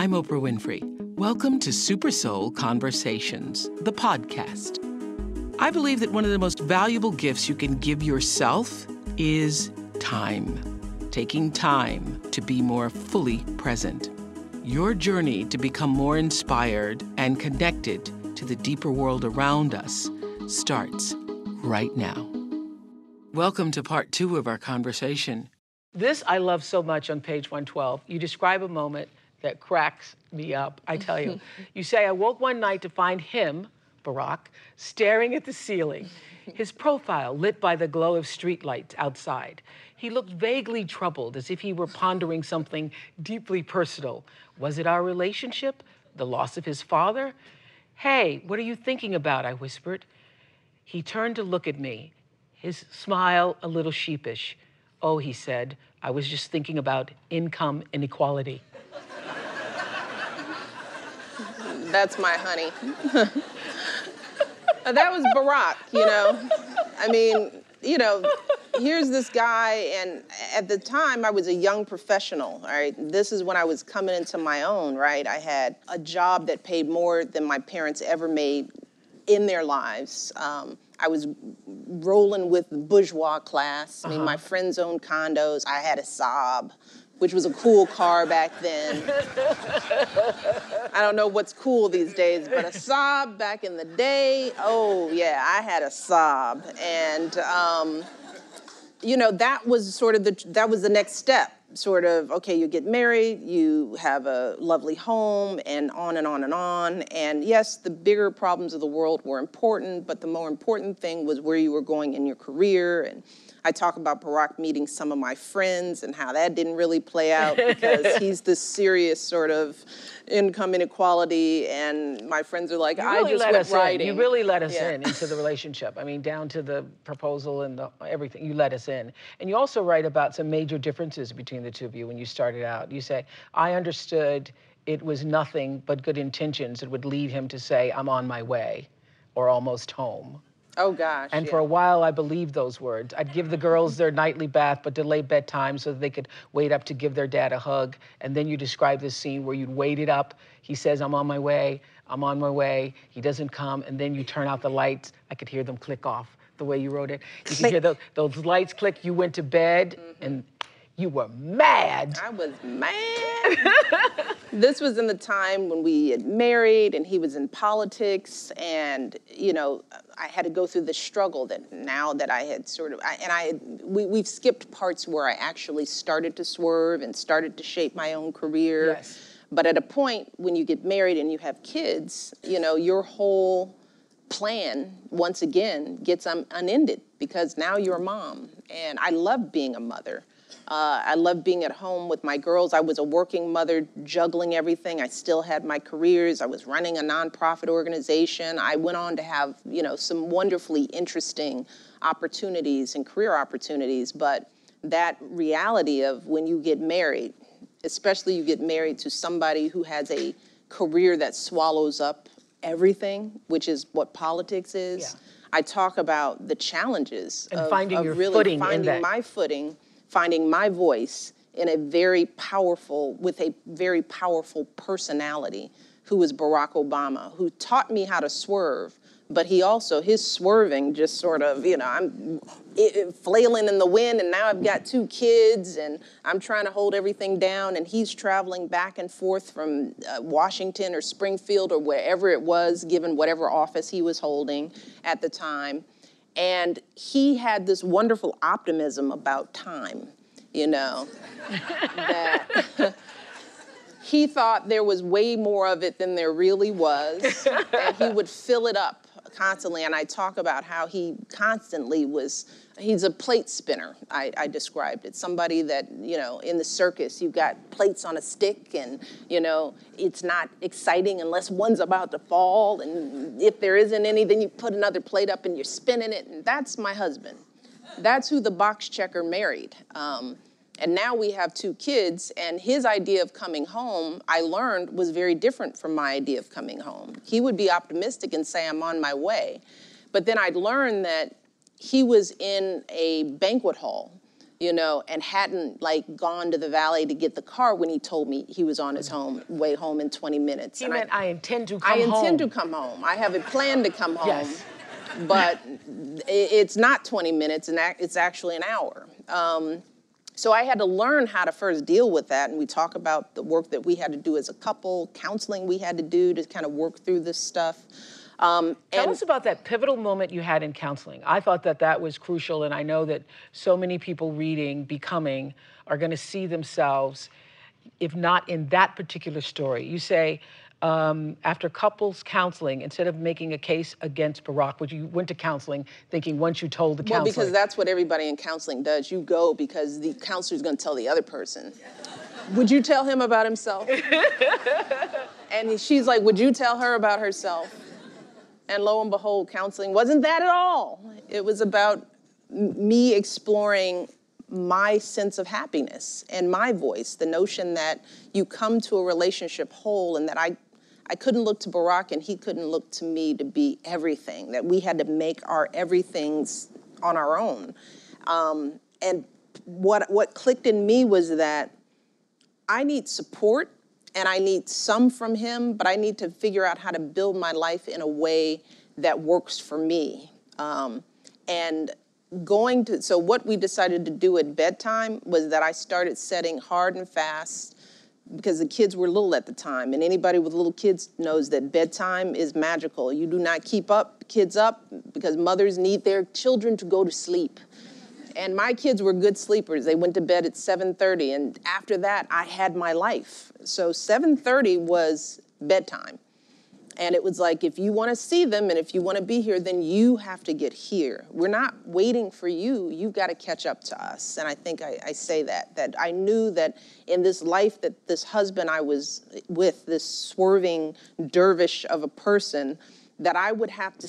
I'm Oprah Winfrey. Welcome to Super Soul Conversations, the podcast. I believe that one of the most valuable gifts you can give yourself is time. Taking time to be more fully present. Your journey to become more inspired and connected to the deeper world around us starts right now. Welcome to part two of our conversation. This I love so much on page 112. You describe a moment that cracks me up, I tell you. you say, I woke one night to find him, Barack, staring at the ceiling, his profile lit by the glow of streetlights outside. He looked vaguely troubled, as if he were pondering something deeply personal. Was it our relationship? The loss of his father? Hey, what are you thinking about? I whispered. He turned to look at me, his smile a little sheepish. Oh, he said, I was just thinking about income inequality. That's my honey. that was Barack, you know. I mean, you know, here's this guy, and at the time I was a young professional, all right? This is when I was coming into my own, right? I had a job that paid more than my parents ever made in their lives. Um, I was rolling with the bourgeois class. I mean, my friends owned condos. I had a Saab, which was a cool car back then. I don't know what's cool these days, but a Saab back in the day, oh yeah, I had a Saab. And, um, you know, that was sort of the, that was the next step. Sort of, okay, you get married, you have a lovely home, and on and on and on. And yes, the bigger problems of the world were important, but the more important thing was where you were going in your career and I talk about Barack meeting some of my friends and how that didn't really play out because he's this serious sort of income inequality, and my friends are like, You I really just let went us writing. in. You really let us Yeah. in into the relationship. I mean, down to the proposal and the, everything. You let us in. And you also write about some major differences between the two of you when you started out. You say, I understood it was nothing but good intentions that would lead him to say, I'm on my way or almost home. Oh gosh. And yeah. for a while, I believed those words. I'd give the girls their nightly bath, but delay bedtime so that they could wait up to give their dad a hug. And then you describe this scene where you'd wait it up. He says, I'm on my way. I'm on my way. He doesn't come. And then you turn out the lights. I could hear them click off the way you wrote it. You could hear those, those lights click. You went to bed mm-hmm. and you were mad. I was mad. this was in the time when we had married and he was in politics and you know I had to go through the struggle that now that I had sort of I, and I we, we've skipped parts where I actually started to swerve and started to shape my own career. Yes. But at a point when you get married and you have kids, you know, your whole plan once again gets un- unended because now you're a mom. And I love being a mother. Uh, I love being at home with my girls. I was a working mother, juggling everything. I still had my careers. I was running a nonprofit organization. I went on to have, you know, some wonderfully interesting opportunities and career opportunities. But that reality of when you get married, especially you get married to somebody who has a career that swallows up everything, which is what politics is. Yeah. I talk about the challenges And of, finding of your really footing in finding that. my footing, finding my voice in a very powerful, with a very powerful personality, who was Barack Obama, who taught me how to swerve. But he also, his swerving just sort of, you know, I'm flailing in the wind, and now I've got two kids, and I'm trying to hold everything down, and he's traveling back and forth from uh, Washington or Springfield or wherever it was, given whatever office he was holding at the time. And he had this wonderful optimism about time, you know, that he thought there was way more of it than there really was, and he would fill it up constantly. And I talk about how he constantly was, he's a plate spinner, I, I described it. Somebody that, you know, in the circus, you've got plates on a stick, and, you know, it's not exciting unless one's about to fall. And if there isn't any, then you put another plate up and you're spinning it. And that's my husband. That's who the box checker married. Um, and now we have two kids, and his idea of coming home, I learned, was very different from my idea of coming home. He would be optimistic and say, I'm on my way. But then I'd learn that he was in a banquet hall you know, and hadn't like gone to the valet to get the car when he told me he was on his home way home in 20 minutes. He And meant I, intend to come I home. I intend to come home. I have a plan to come home. Yes. But it's not 20 minutes, and it's actually an hour. Um, so I had to learn how to first deal with that, and we talk about the work that we had to do as a couple, counseling we had to do to kind of work through this stuff. Um, Tell and us about that pivotal moment you had in counseling. I thought that that was crucial, and I know that so many people reading Becoming are going to see themselves, if not in that particular story. You say, um, after couples counseling, instead of making a case against Barack, which you went to counseling thinking once you told the counselor. well, because that's what everybody in counseling does. You go because the counselor's going to tell the other person. Would you tell him about himself? and she's like, Would you tell her about herself? And lo and behold, counseling wasn't that at all. It was about me exploring my sense of happiness and my voice, the notion that you come to a relationship whole and that I I couldn't look to Barack and he couldn't look to me to be everything, that we had to make our everythings on our own. Um, and what, what clicked in me was that I need support and I need some from him, but I need to figure out how to build my life in a way that works for me. Um, and going to, so what we decided to do at bedtime was that I started setting hard and fast because the kids were little at the time. And anybody with little kids knows that bedtime is magical. You do not keep up kids up because mothers need their children to go to sleep and my kids were good sleepers. They went to bed at 7.30 and after that i had my life. So 7.30 was bedtime. And it was like if you want to see them and if you want to be here then you have to get here. We're not waiting for you. You've got to catch up to us. And i think I, I say that that i knew that in this life that this husband i was with this swerving dervish of a person that i would have to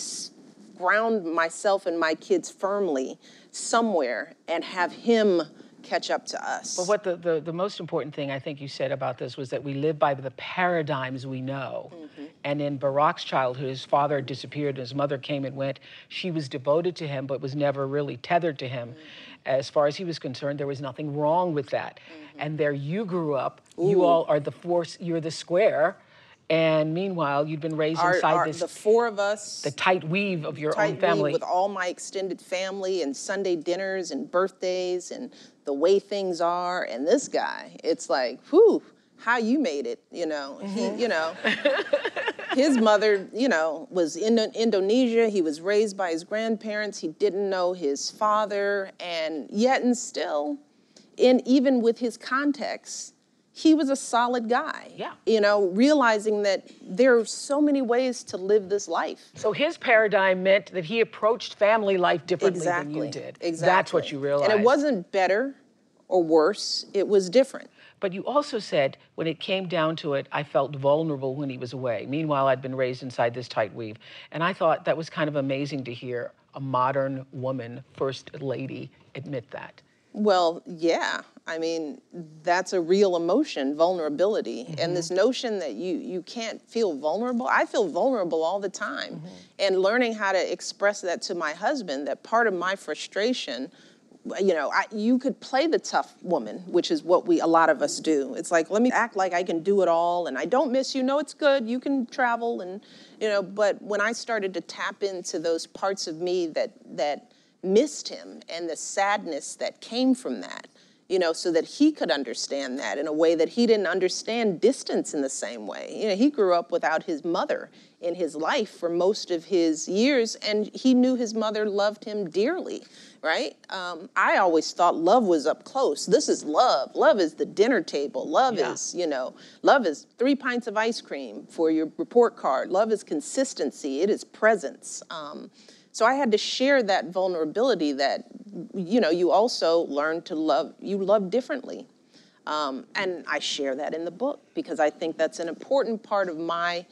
ground myself and my kids firmly somewhere and have him catch up to us. But what the, the, the most important thing I think you said about this was that we live by the paradigms we know. Mm-hmm. And in Barack's childhood, his father disappeared, and his mother came and went. She was devoted to him, but was never really tethered to him. Mm-hmm. As far as he was concerned, there was nothing wrong with that. Mm-hmm. And there you grew up, you all are the force, you're the square. And meanwhile, you'd been raised Our- inside our- this the four of us, the tight weave of your tight own weave family. with all my extended family and Sunday dinners and birthdays and the way things are. And this guy, it's like, whew, how you made it, you know? He, mm-hmm. you know, his mother, you know, was in Indonesia. He was raised by his grandparents. He didn't know his father, and yet and still, in even with his context, he was a solid guy. Yeah. You know, realizing that there are so many ways to live this life. so his paradigm meant that he approached family life differently Exactly. than you did. Exactly. That's what you realized. And it wasn't better or worse. It was different. But you also said when it came down to it, I felt vulnerable when he was away. Meanwhile, I'd been raised inside this tight weave. And I thought that was kind of amazing to hear a modern woman, first lady, admit that. Well, yeah. I mean, that's a real emotion, vulnerability. And this mm-hmm. notion that you you can't feel vulnerable. I feel vulnerable all the time. Mm-hmm. And learning how to express that to my husband, that part of my frustration, you know, I, you could play the tough woman, which is what we a lot of us do. It's like, let me act like I can do it all and I don't miss you. No, it's good. You can travel and you know, but when I started to tap into those parts of me that that missed him and the sadness that came from that, you know, so that he could understand that in a way that he didn't understand distance in the same way. You know, he grew up without his mother in his life for most of his years, and he knew his mother loved him dearly, right? Um, I always thought love was up close. This is love. Love is the dinner table. Love Yeah. is, you know, love is three pints of ice cream for your report card. Love is consistency. It is presence. Um, so I had to share that vulnerability that, you know, you also learn to love, you love differently. Um, and I share that in the book because I think that's an important part of my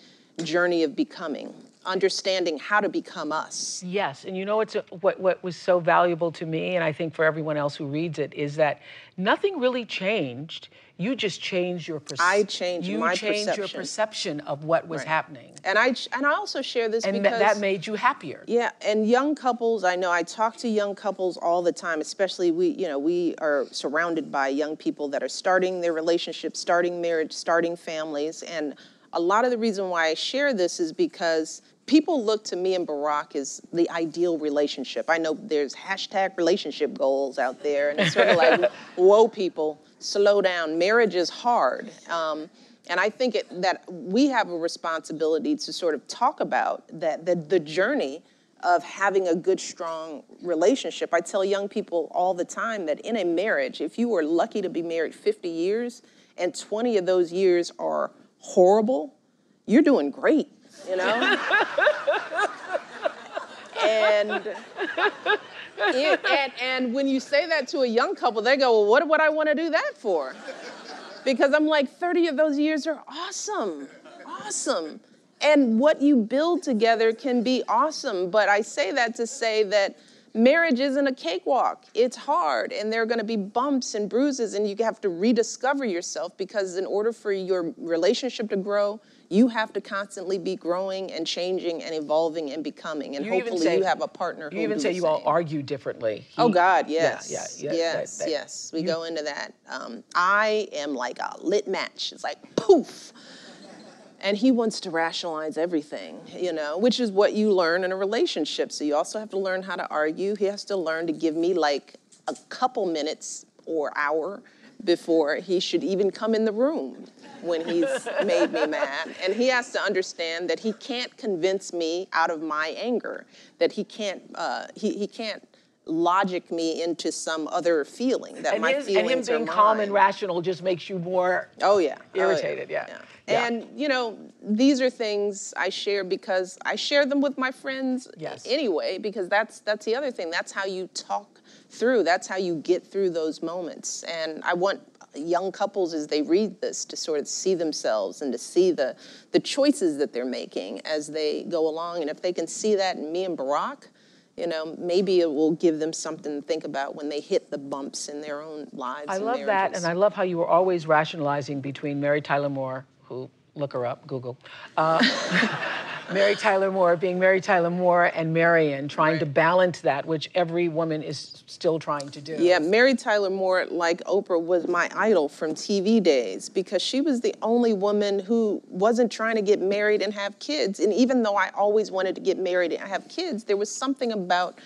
journey of becoming. Understanding how to become us. Yes, and you know what's what what was so valuable to me, and I think for everyone else who reads it, is that nothing really changed. You just changed your perception. I changed you my changed your perception. perception of what was happening, And I and I also share this and because that made you happier. Yeah, and young couples, I know I talk to young couples all the time, especially we, you know, we are surrounded by young people that are starting their relationships, starting marriage, starting families. And a lot of the reason why I share this is because people look to me and Barack as the ideal relationship. I know there's hashtag relationship goals out there, and it's sort of like, whoa, people, slow down. Marriage is hard. Um, and I think it, that we have a responsibility to sort of talk about that the, the journey of having a good, strong relationship. I tell young people all the time that in a marriage, if you are lucky to be married 50 years and 20 of those years are horrible, you're doing great, you know? and, it, and and when you say that to a young couple, they go, "Well, what would I want to do that for?" Because I'm like, 30 of those years are awesome, awesome, and what you build together can be awesome. But I say that to say that marriage isn't a cakewalk. It's hard, and there are going to be bumps and bruises, and you have to rediscover yourself because in order for your relationship to grow, you have to constantly be growing and changing and evolving and becoming. And You hopefully, say- you have a partner who You even say you all argue differently. Oh God, yeah, yes, yeah, yeah, that- yes, that- yes. We you- go into that. Um, I am like a lit match. It's like poof, and he wants to rationalize everything, you know, which is what you learn in a relationship. So you also have to learn how to argue. He has to learn to give me like a couple minutes or hour before he should even come in the room when he's made me mad. And he has to understand that he can't convince me out of my anger, that he can't, uh, he, he can't logic me into some other feeling, that And, my his, and him being calm and rational just makes you more. Oh yeah. Oh, Irritated, yeah. Yeah. And you know, these are things I share because I share them with my friends Yes. anyway, because that's that's the other thing. That's how you talk through. That's how you get through those moments. And I want young couples as they read this to sort of see themselves and to see the the choices that they're making as they go along. And if they can see that in me and Barack, you know, maybe it will give them something to think about when they hit the bumps in their own lives. I love that, and I love how you were always rationalizing between Mary Tyler Moore, who look her up, Google, uh, Mary Tyler Moore being Mary Tyler Moore, and Marian trying to balance that, which every woman is still trying to do. Yeah, Mary Tyler Moore, like Oprah, was my idol from TV days because she was the only woman who wasn't trying to get married and have kids. And even though I always wanted to get married and have kids, there was something about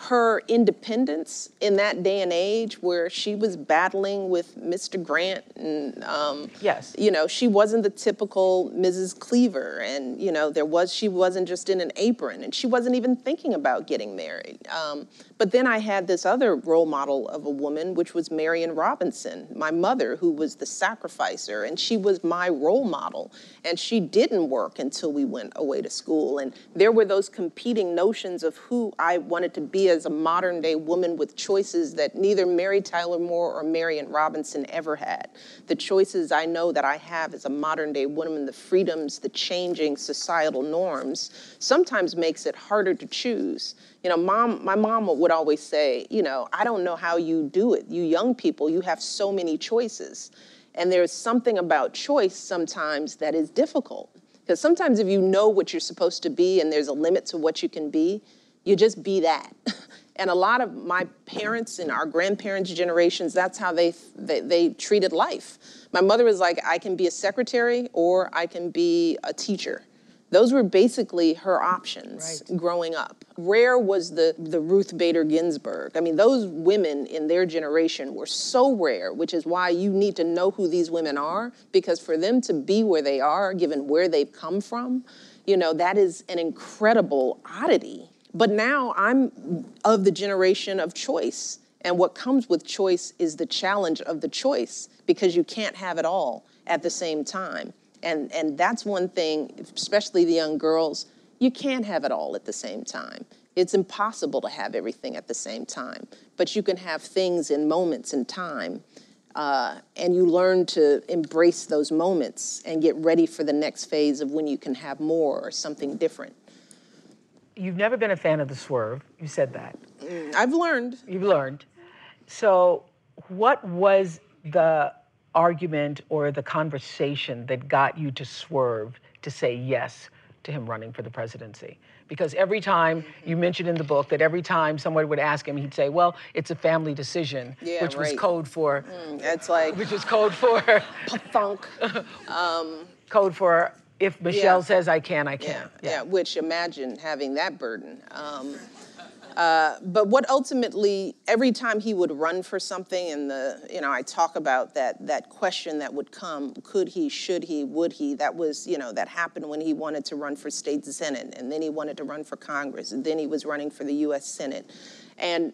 her independence in that day and age where she was battling with Mr. Grant and um, Yes. you know she wasn't the typical Mrs. Cleaver and you know there was she wasn't just in an apron and she wasn't even thinking about getting married um, but then I had this other role model of a woman which was Marian Robinson my mother who was the sacrificer and she was my role model and she didn't work until we went away to school and there were those competing notions of who I wanted to be as a modern day woman with choices that neither Mary Tyler Moore or Marian Robinson ever had. The choices I know that I have as a modern day woman, the freedoms, the changing societal norms, sometimes makes it harder to choose. You know, mom, my mom would always say, you know, I don't know how you do it. You young people, you have so many choices. And there's something about choice sometimes that is difficult. Because sometimes if you know what you're supposed to be and there's a limit to what you can be, you just be that. And a lot of my parents and our grandparents' generations, that's how they, they, they treated life. My mother was like, I can be a secretary or I can be a teacher. Those were basically her options Right. growing up. Rare was the, the Ruth Bader Ginsburg. I mean, those women in their generation were so rare, which is why you need to know who these women are, because for them to be where they are, given where they've come from, you know, that is an incredible oddity. But now I'm of the generation of choice. And what comes with choice is the challenge of the choice because you can't have it all at the same time. And, and that's one thing, especially the young girls, you can't have it all at the same time. It's impossible to have everything at the same time, but you can have things in moments in time. Uh, and you learn to embrace those moments and get ready for the next phase of when you can have more or something different. you've never been a fan of the swerve. You said that. I've learned. You've learned. So, what was the argument or the conversation that got you to swerve to say yes to him running for the presidency? Because every time you mm-hmm. mentioned in the book that every time someone would ask him, he'd say, "Well, it's a family decision," Yeah, which was code for, mm, It's like which was code for, funk. Um, code for if Michelle Yeah. says I can, I Yeah, can. yeah. Which imagine having that burden. Um, uh, but what ultimately, every time he would run for something, and the you know, I talk about that that question that would come: Could he? Should he? Would he? That was you know that happened when he wanted to run for state senate, and then he wanted to run for Congress, and then he was running for the U.S. Senate, and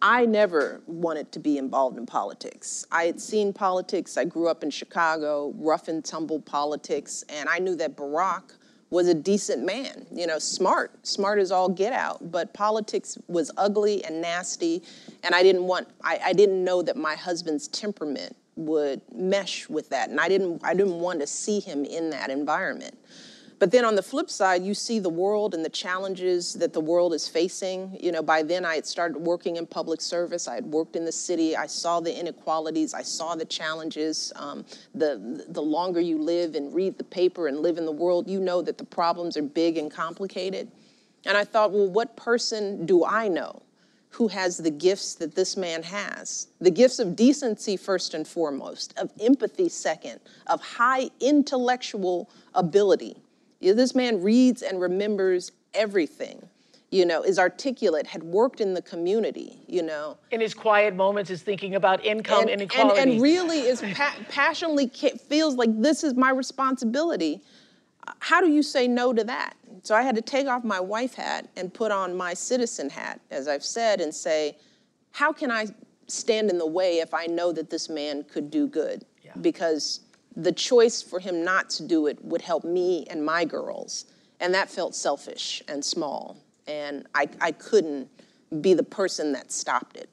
I never wanted to be involved in politics. I had seen politics. I grew up in Chicago, rough and tumble politics, and I knew that Barack was a decent man, you know, smart, smart as all get out. But politics was ugly and nasty, and I didn't want, I, I didn't know that my husband's temperament would mesh with that, and I didn't, I didn't want to see him in that environment. But then on the flip side, you see the world and the challenges that the world is facing. You know, by then I had started working in public service. I had worked in the city. I saw the inequalities. I saw the challenges. Um, the the longer you live and read the paper and live in the world, you know that the problems are big and complicated. And I thought, well, what person do I know who has the gifts that this man has? The gifts of decency, first and foremost, of empathy, second, of high intellectual ability. This man reads and remembers everything, you know, is articulate, had worked in the community, you know. In his quiet moments, is thinking about income And, and, inequality. and really is pa- passionately feels like this is my responsibility. How do you say no to that? So I had to take off my wife hat and put on my citizen hat, as I've said, and say, how can I stand in the way if I know that this man could do good? Yeah. Because the choice for him not to do it would help me and my girls. And that felt selfish and small. And I, I couldn't be the person that stopped it.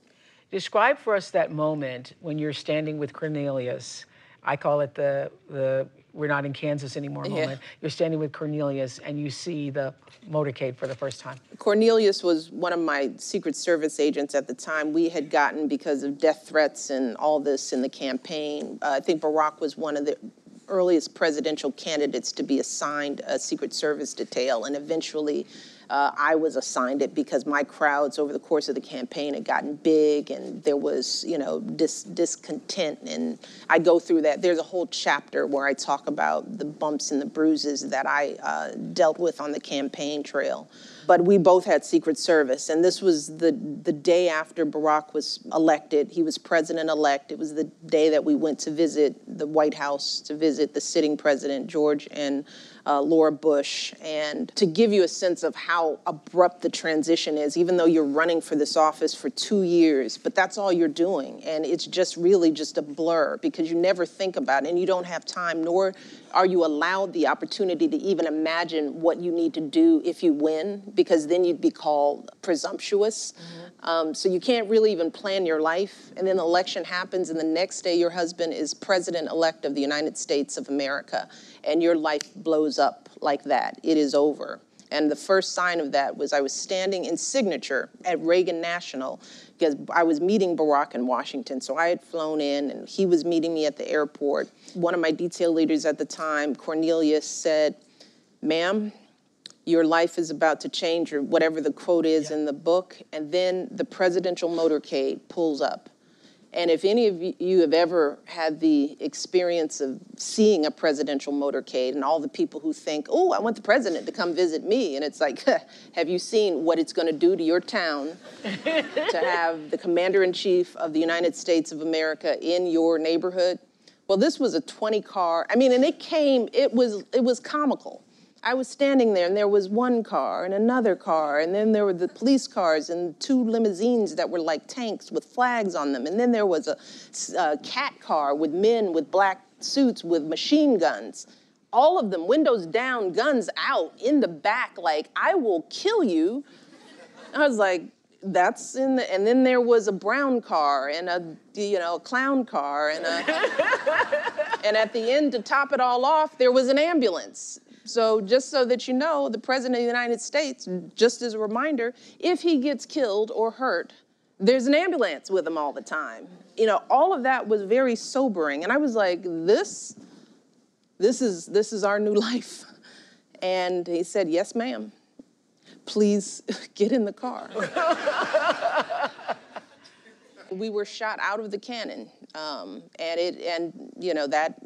Describe for us that moment when you're standing with Cornelius. I call it the the we're not in Kansas anymore Yeah. moment. You're standing with Cornelius and you see the motorcade for the first time. Cornelius was one of my Secret Service agents at the time. We had gotten, because of death threats and all this in the campaign, uh, I think Barack was one of the earliest presidential candidates to be assigned a Secret Service detail, and eventually uh, I was assigned it because my crowds over the course of the campaign had gotten big, and there was, you know, dis- discontent, and I go through that. There's a whole chapter where I talk about the bumps and the bruises that I uh, dealt with on the campaign trail. But we both had Secret Service, and this was the the day after Barack was elected. He was president-elect. It was the day that we went to visit the White House to visit the sitting president, George and uh, Laura Bush, and to give you a sense of how abrupt the transition is, even though you're running for this office for two years, but that's all you're doing. And it's just really just a blur because you never think about it and you don't have time, nor are you allowed the opportunity to even imagine what you need to do if you win, because then you'd be called presumptuous. Um, so you can't really even plan your life. And then the election happens, and the next day your husband is president elect of the United States of America, and your life blows up like that. It is over. And the first sign of that was I was standing in signature at Reagan National because I was meeting Barack in Washington. So I had flown in and he was meeting me at the airport. One of my detail leaders at the time, Cornelius, said, Ma'am, your life is about to change, or whatever the quote is in the book. And then the presidential motorcade pulls up. And if any of you have ever had the experience of seeing a presidential motorcade and all the people who think, oh, I want the president to come visit me, and it's like, have you seen what it's going to do to your town to have the commander in chief of the United States of America in your neighborhood? Well, this was a 20 car. I mean, and it came, it was, it was comical. I was standing there, and there was one car and another car, and then there were the police cars and two limousines that were like tanks with flags on them, and then there was a, a CAT car with men with black suits with machine guns. All of them, windows down, guns out, in the back, like, I will kill you. I was like, that's in the, and then there was a brown car and a, you know, a clown car and a, and at the end, to top it all off, there was an ambulance So, just so that you know, the President of the United States, just as a reminder, if he gets killed or hurt, there's an ambulance with him all the time. You know, all of that was very sobering. And I was like, this, this is, this is our new life. And he said, yes, ma'am. Please get in the car. we were shot out of the cannon, um, and it, and you know that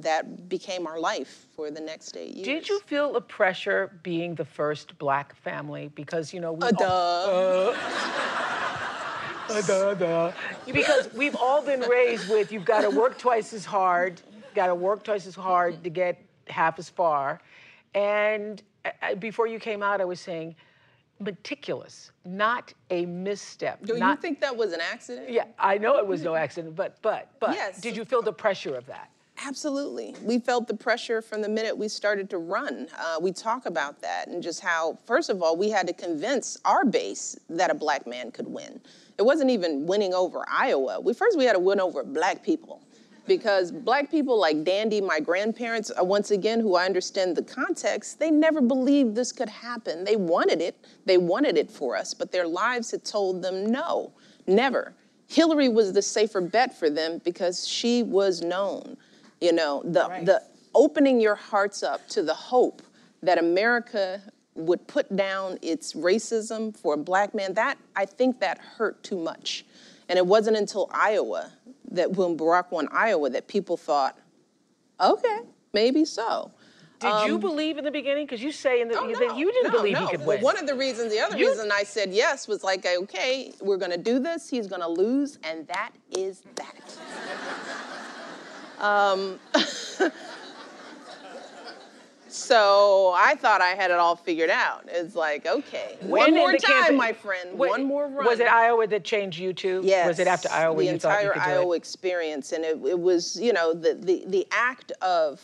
that became our life for the next eight years. Did you feel the pressure being the first black family? Because you know we. Uh, duh. Uh, duh, duh. Because we've all been raised with you've got to work twice as hard, got to work twice as hard to get half as far. And uh, before you came out, I was saying, meticulous, not a misstep. Do not, you think that was an accident? Yeah, I know it was no accident, but but but Yes. did you feel the pressure of that? Absolutely. We felt the pressure from the minute we started to run. Uh, we talk about that and just how, first of all, we had to convince our base that a black man could win. It wasn't even winning over Iowa. We first we had to win over black people. Because black people like Dandy, my grandparents, once again, who I understand the context, they never believed this could happen. They wanted it, they wanted it for us, but their lives had told them no, never. Hillary was the safer bet for them because she was known. You know, the, Right. the opening your hearts up to the hope that America would put down its racism for a black man, that I think that hurt too much. And it wasn't until Iowa that when Barack won Iowa that people thought, okay, maybe so. Did you believe in the beginning? Because you say in the Um, Oh, you, no, that you didn't no, believe no. he could Well, win. one of the reasons, the other You- reason I said yes was like, okay, we're gonna do this, he's gonna lose, and that is that. Um, so I thought I had it all figured out. It's like, okay, one more time, campaign- my friend, Wait, one more run. Was it Iowa that changed you too? Yes. Was it after Iowa the you thought you entire could do Iowa it? experience, and it, it was you know the the the act of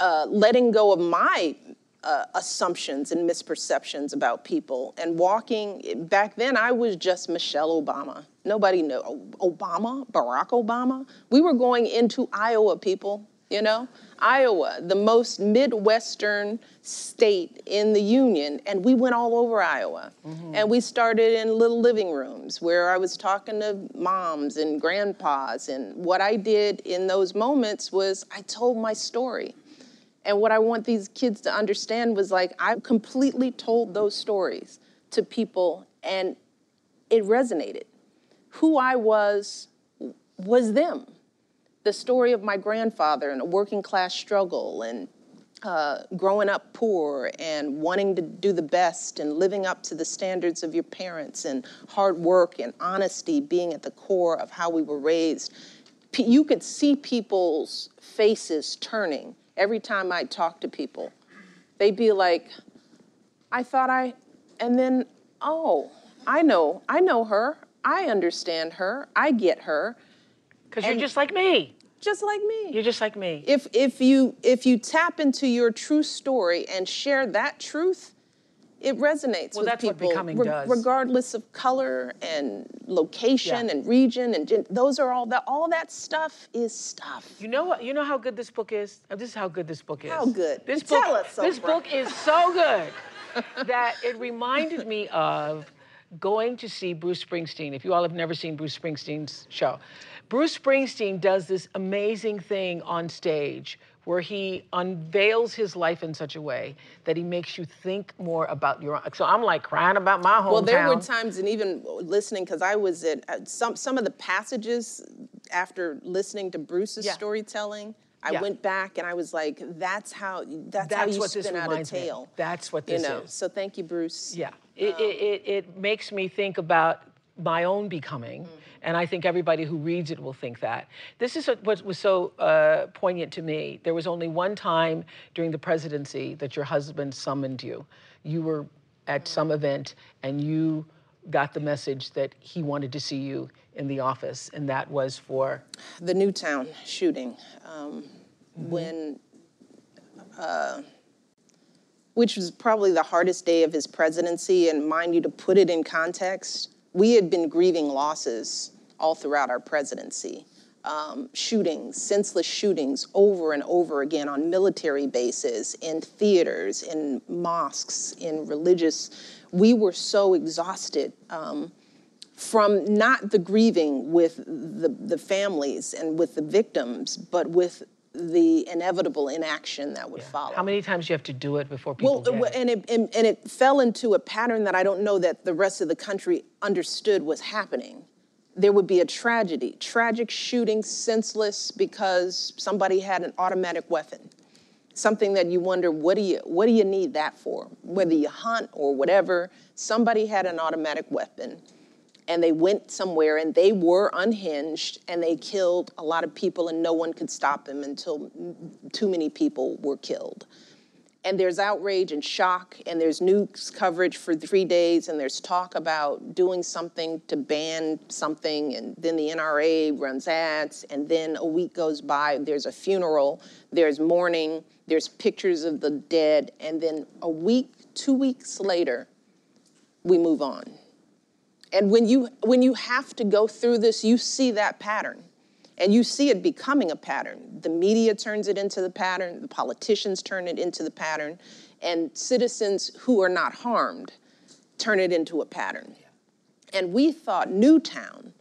uh, letting go of my uh, assumptions and misperceptions about people and walking. Back then, I was just Michelle Obama. Nobody knew Obama, Barack Obama. We were going into Iowa, people. You know, Iowa, the most Midwestern state in the Union, and we went all over Iowa. And we started in little living rooms where I was talking to moms and grandpas. And what I did in those moments was I told my story. And what I want these kids to understand was like, I completely told those stories to people, and it resonated. Who I was was them the story of my grandfather and a working class struggle and uh, growing up poor and wanting to do the best and living up to the standards of your parents and hard work and honesty being at the core of how we were raised. You could see people's faces turning every time I talk to people. They'd be like, I thought I, and then, oh, I know, I know her. I understand her. I get her Because you're just like me. just like me. You're just like me. if if you if you tap into your true story and share that truth, it resonates Well, with that's what people, becoming re- does. regardless of color and location Yeah. and region and gen- those are all that all that stuff is stuff. You know what? You know how good this book is. Uh, This is how good this book is. How good? This Tell book. us, this book is so good that it reminded me of going to see Bruce Springsteen. If you all have never seen Bruce Springsteen's show, Bruce Springsteen does this amazing thing on stage where he unveils his life in such a way that he makes you think more about your. So I'm like crying about my hometown. Well, there were times, and even listening, because I was at uh, some some of the passages after listening to Bruce's Yeah. storytelling. I Yeah. went back and I was like, "That's how. That's, how That's you what this spin out a reminds me of. tale." That's what you know. is. So thank you, Bruce. Yeah, it, it, it, it makes me think about my own becoming, and I think everybody who reads it will think that. This is what was so uh, poignant to me. There was only one time during the presidency that your husband summoned you. You were at some event, and you got the message that he wanted to see you in the office, and that was for the Newtown shooting, um, Mm-hmm. when, uh, which was probably the hardest day of his presidency. And mind you, to put it in context, we had been grieving losses all throughout our presidency. um, shootings, senseless shootings, over and over again on military bases, in theaters, in mosques, in religious. We were so exhausted um, from not the grieving with the, the families and with the victims, but with the inevitable inaction that would yeah. follow. How many times do you have to do it before people well, and it, and, and it fell into a pattern that I don't know that the rest of the country understood was happening. There would be a tragedy, tragic shooting, senseless because somebody had an automatic weapon. Something that you wonder, what do you what do you need that for? Whether you hunt or whatever, somebody had an automatic weapon and they went somewhere and they were unhinged and they killed a lot of people and no one could stop them until too many people were killed. And there's outrage and shock, and there's news coverage for three days, and there's talk about doing something to ban something, and then the NRA runs ads, and then a week goes by, there's a funeral, there's mourning, there's pictures of the dead, and then a week, two weeks later, we move on and when you when you have to go through this, you see that pattern. And you see it becoming a pattern. The media turns it into the pattern, the politicians turn it into the pattern, and citizens who are not harmed turn it into a pattern. And we thought Newtown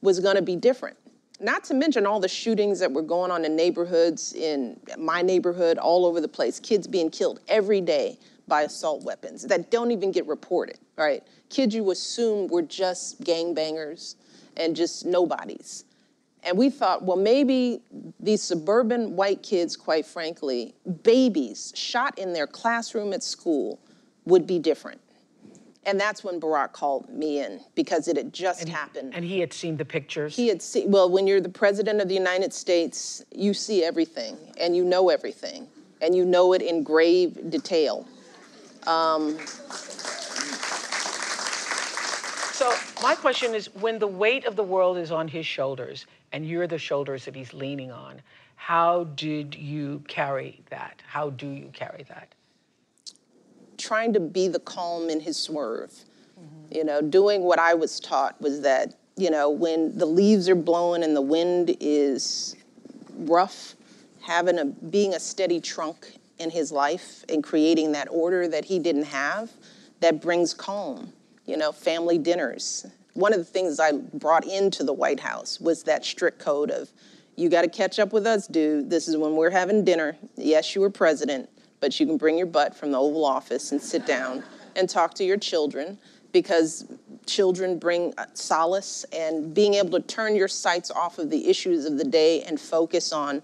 was going to be different. Not to mention all the shootings that were going on in neighborhoods, in my neighborhood, all over the place, kids being killed every day by assault weapons that don't even get reported, right? Kids you assume were just gangbangers and just nobodies. And we thought, well, maybe these suburban white kids, quite frankly, babies shot in their classroom at school would be different. And that's when Barack called me in because it had just and, happened. And he had seen the pictures? He had seen, well, when you're the president of the United States, you see everything and you know everything and you know it in grave detail. Um, so my question is, when the weight of the world is on his shoulders and you're the shoulders that he's leaning on, how did you carry that? How do you carry that? Trying to be the calm in his swerve. Mm-hmm. You know, doing what I was taught was that, you know, when the leaves are blowing and the wind is rough, having a being a steady trunk in his life and creating that order that he didn't have that brings calm. You know, family dinners. One of the things I brought into the White House was that strict code of, you got to catch up with us, dude. This is when we're having dinner. Yes, you were president, but you can bring your butt from the Oval Office and sit down and talk to your children because children bring uh, solace and being able to turn your sights off of the issues of the day and focus on,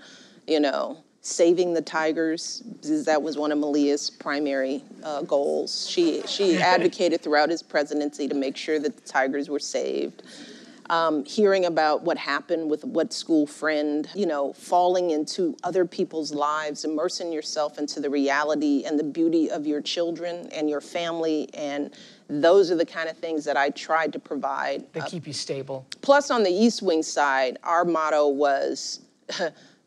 you know, saving the tigers that was one of Malia's primary uh, goals. She she advocated throughout his presidency to make sure that the tigers were saved. Um, hearing about what happened with what school friend, you know, falling into other people's lives, immersing yourself into the reality and the beauty of your children and your family, and those are the kind of things that I tried to provide. That keep you stable. Plus, on the East Wing side, our motto was.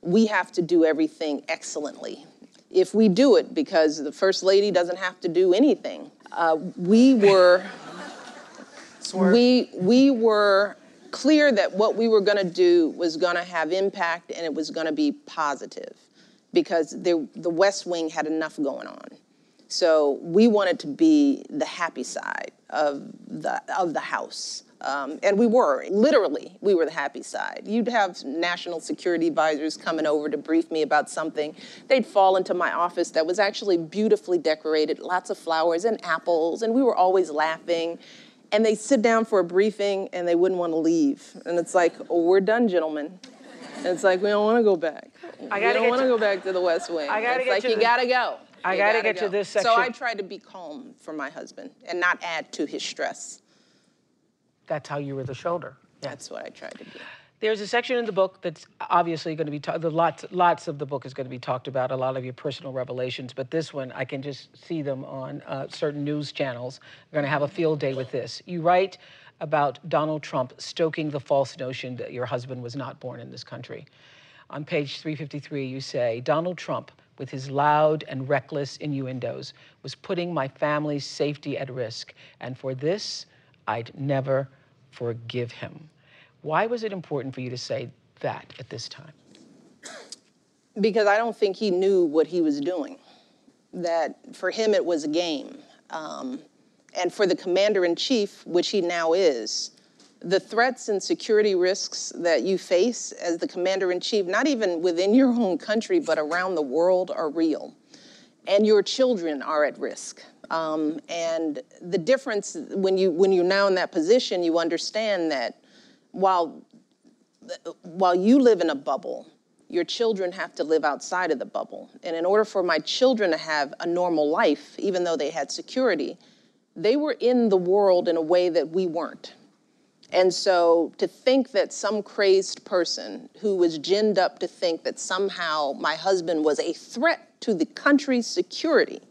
we have to do everything excellently. If we do it, because the First Lady doesn't have to do anything, uh, we were we we were clear that what we were going to do was going to have impact and it was going to be positive, because the the West Wing had enough going on. So we wanted to be the happy side of the of the house. Um, and we were, literally, we were the happy side. You'd have national security advisors coming over to brief me about something. They'd fall into my office that was actually beautifully decorated, lots of flowers and apples, and we were always laughing. And they'd sit down for a briefing and they wouldn't want to leave. And it's like, oh, we're done, gentlemen. And it's like, we don't want to go back. I gotta we don't want to go back to the West Wing. I gotta it's get like, you gotta go. I gotta, gotta get go. to this section. So I tried to be calm for my husband and not add to his stress that's how you were the shoulder. Yeah. That's what I tried to do. There's a section in the book that's obviously going to be ta- the lots lots of the book is going to be talked about a lot of your personal revelations, but this one I can just see them on uh, certain news channels. We're going to have a field day with this. You write about Donald Trump stoking the false notion that your husband was not born in this country. On page 353, you say Donald Trump, with his loud and reckless innuendos, was putting my family's safety at risk, and for this I'd never forgive him. Why was it important for you to say that at this time? Because I don't think he knew what he was doing. That for him it was a game. Um, and for the commander in chief, which he now is, the threats and security risks that you face as the commander in chief, not even within your own country, but around the world, are real. And your children are at risk. Um, and the difference when you when you're now in that position, you understand that while while you live in a bubble, your children have to live outside of the bubble. And in order for my children to have a normal life, even though they had security, they were in the world in a way that we weren't. And so to think that some crazed person who was ginned up to think that somehow my husband was a threat to the country's security,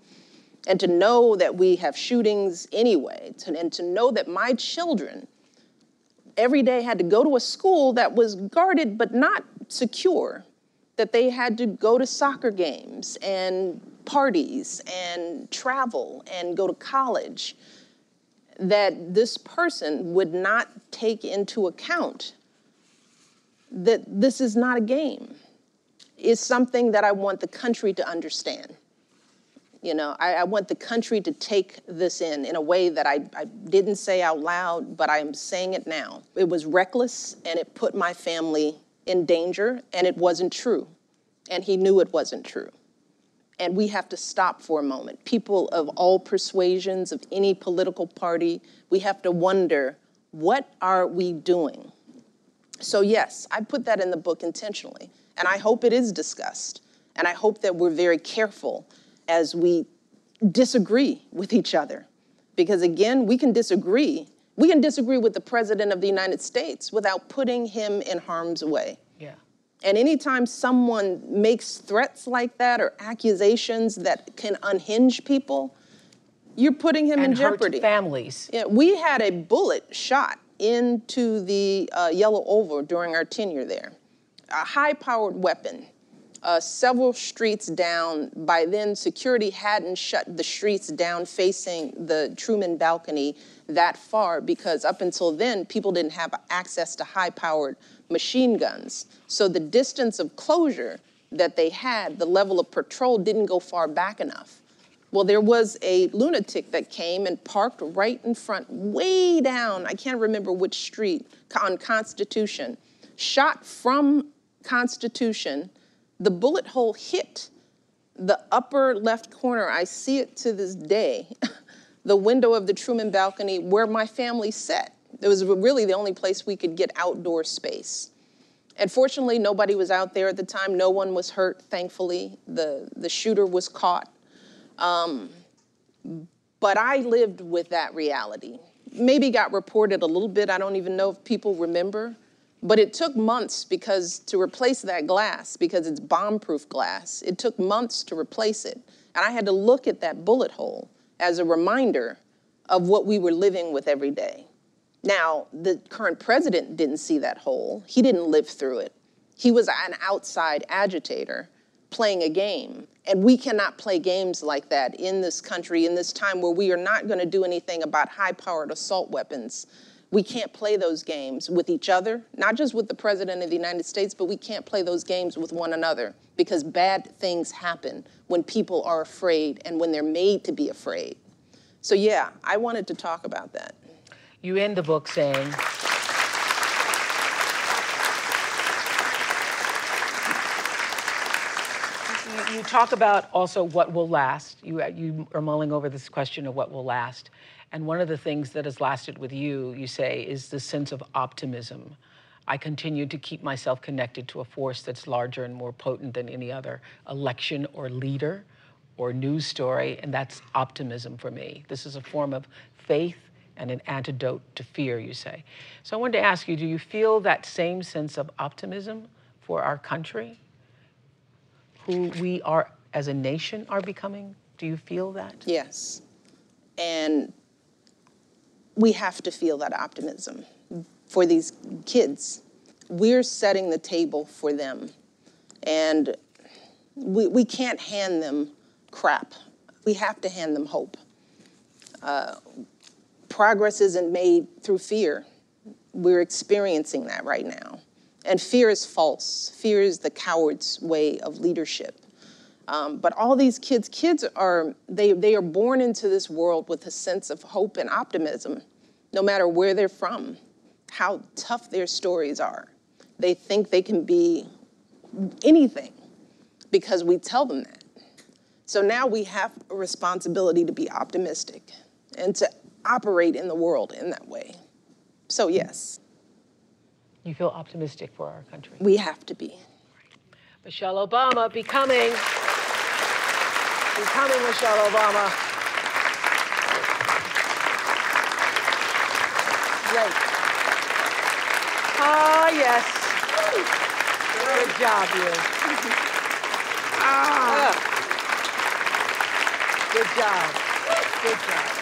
and to know that we have shootings anyway, to, and to know that my children every day had to go to a school that was guarded but not secure, that they had to go to soccer games and parties and travel and go to college that this person would not take into account that this is not a game is something that I want the country to understand. You know, I, I, want the country to take this in in a way that I, I didn't say out loud, but I'm saying it now. It was reckless and it put my family in danger, and it wasn't true. And he knew it wasn't true and we have to stop for a moment. People of all persuasions, of any political party, we have to wonder what are we doing? So, yes, I put that in the book intentionally, and I hope it is discussed. And I hope that we're very careful as we disagree with each other. Because again, we can disagree. We can disagree with the President of the United States without putting him in harm's way. Yeah. And anytime someone makes threats like that or accusations that can unhinge people, you're putting him and in jeopardy. families. Yeah, we had a bullet shot into the uh, Yellow Oval during our tenure there, a high-powered weapon. Uh, several streets down. By then, security hadn't shut the streets down facing the Truman balcony that far because up until then, people didn't have access to high powered machine guns. So the distance of closure that they had, the level of patrol didn't go far back enough. Well, there was a lunatic that came and parked right in front, way down, I can't remember which street, on Constitution, shot from Constitution. The bullet hole hit the upper left corner. I see it to this day. the window of the Truman balcony where my family sat. It was really the only place we could get outdoor space. And fortunately, nobody was out there at the time. No one was hurt, thankfully. The, the shooter was caught. Um, but I lived with that reality. Maybe got reported a little bit. I don't even know if people remember. But it took months because to replace that glass, because it's bomb-proof glass, it took months to replace it. And I had to look at that bullet hole as a reminder of what we were living with every day. Now, the current president didn't see that hole. He didn't live through it. He was an outside agitator playing a game. And we cannot play games like that in this country, in this time where we are not going to do anything about high powered assault weapons. We can't play those games with each other, not just with the President of the United States, but we can't play those games with one another because bad things happen when people are afraid and when they're made to be afraid. So, yeah, I wanted to talk about that. You end the book saying, you talk about also what will last. You, you are mulling over this question of what will last. And one of the things that has lasted with you, you say, is the sense of optimism. I continue to keep myself connected to a force that's larger and more potent than any other election or leader or news story, and that's optimism for me. This is a form of faith and an antidote to fear, you say. So I wanted to ask you do you feel that same sense of optimism for our country, who we are as a nation are becoming? Do you feel that? Yes. And we have to feel that optimism for these kids. We're setting the table for them. And we, we can't hand them crap. We have to hand them hope. Uh, progress isn't made through fear. We're experiencing that right now. And fear is false. Fear is the coward's way of leadership. Um, but all these kids, kids are, they, they are born into this world with a sense of hope and optimism, no matter where they're from, how tough their stories are. They think they can be anything because we tell them that. So now we have a responsibility to be optimistic and to operate in the world in that way. So, yes. You feel optimistic for our country? We have to be. Michelle Obama becoming, becoming Michelle Obama. Right. Ah, yes. Good job, you. Ah. Good job. Good job.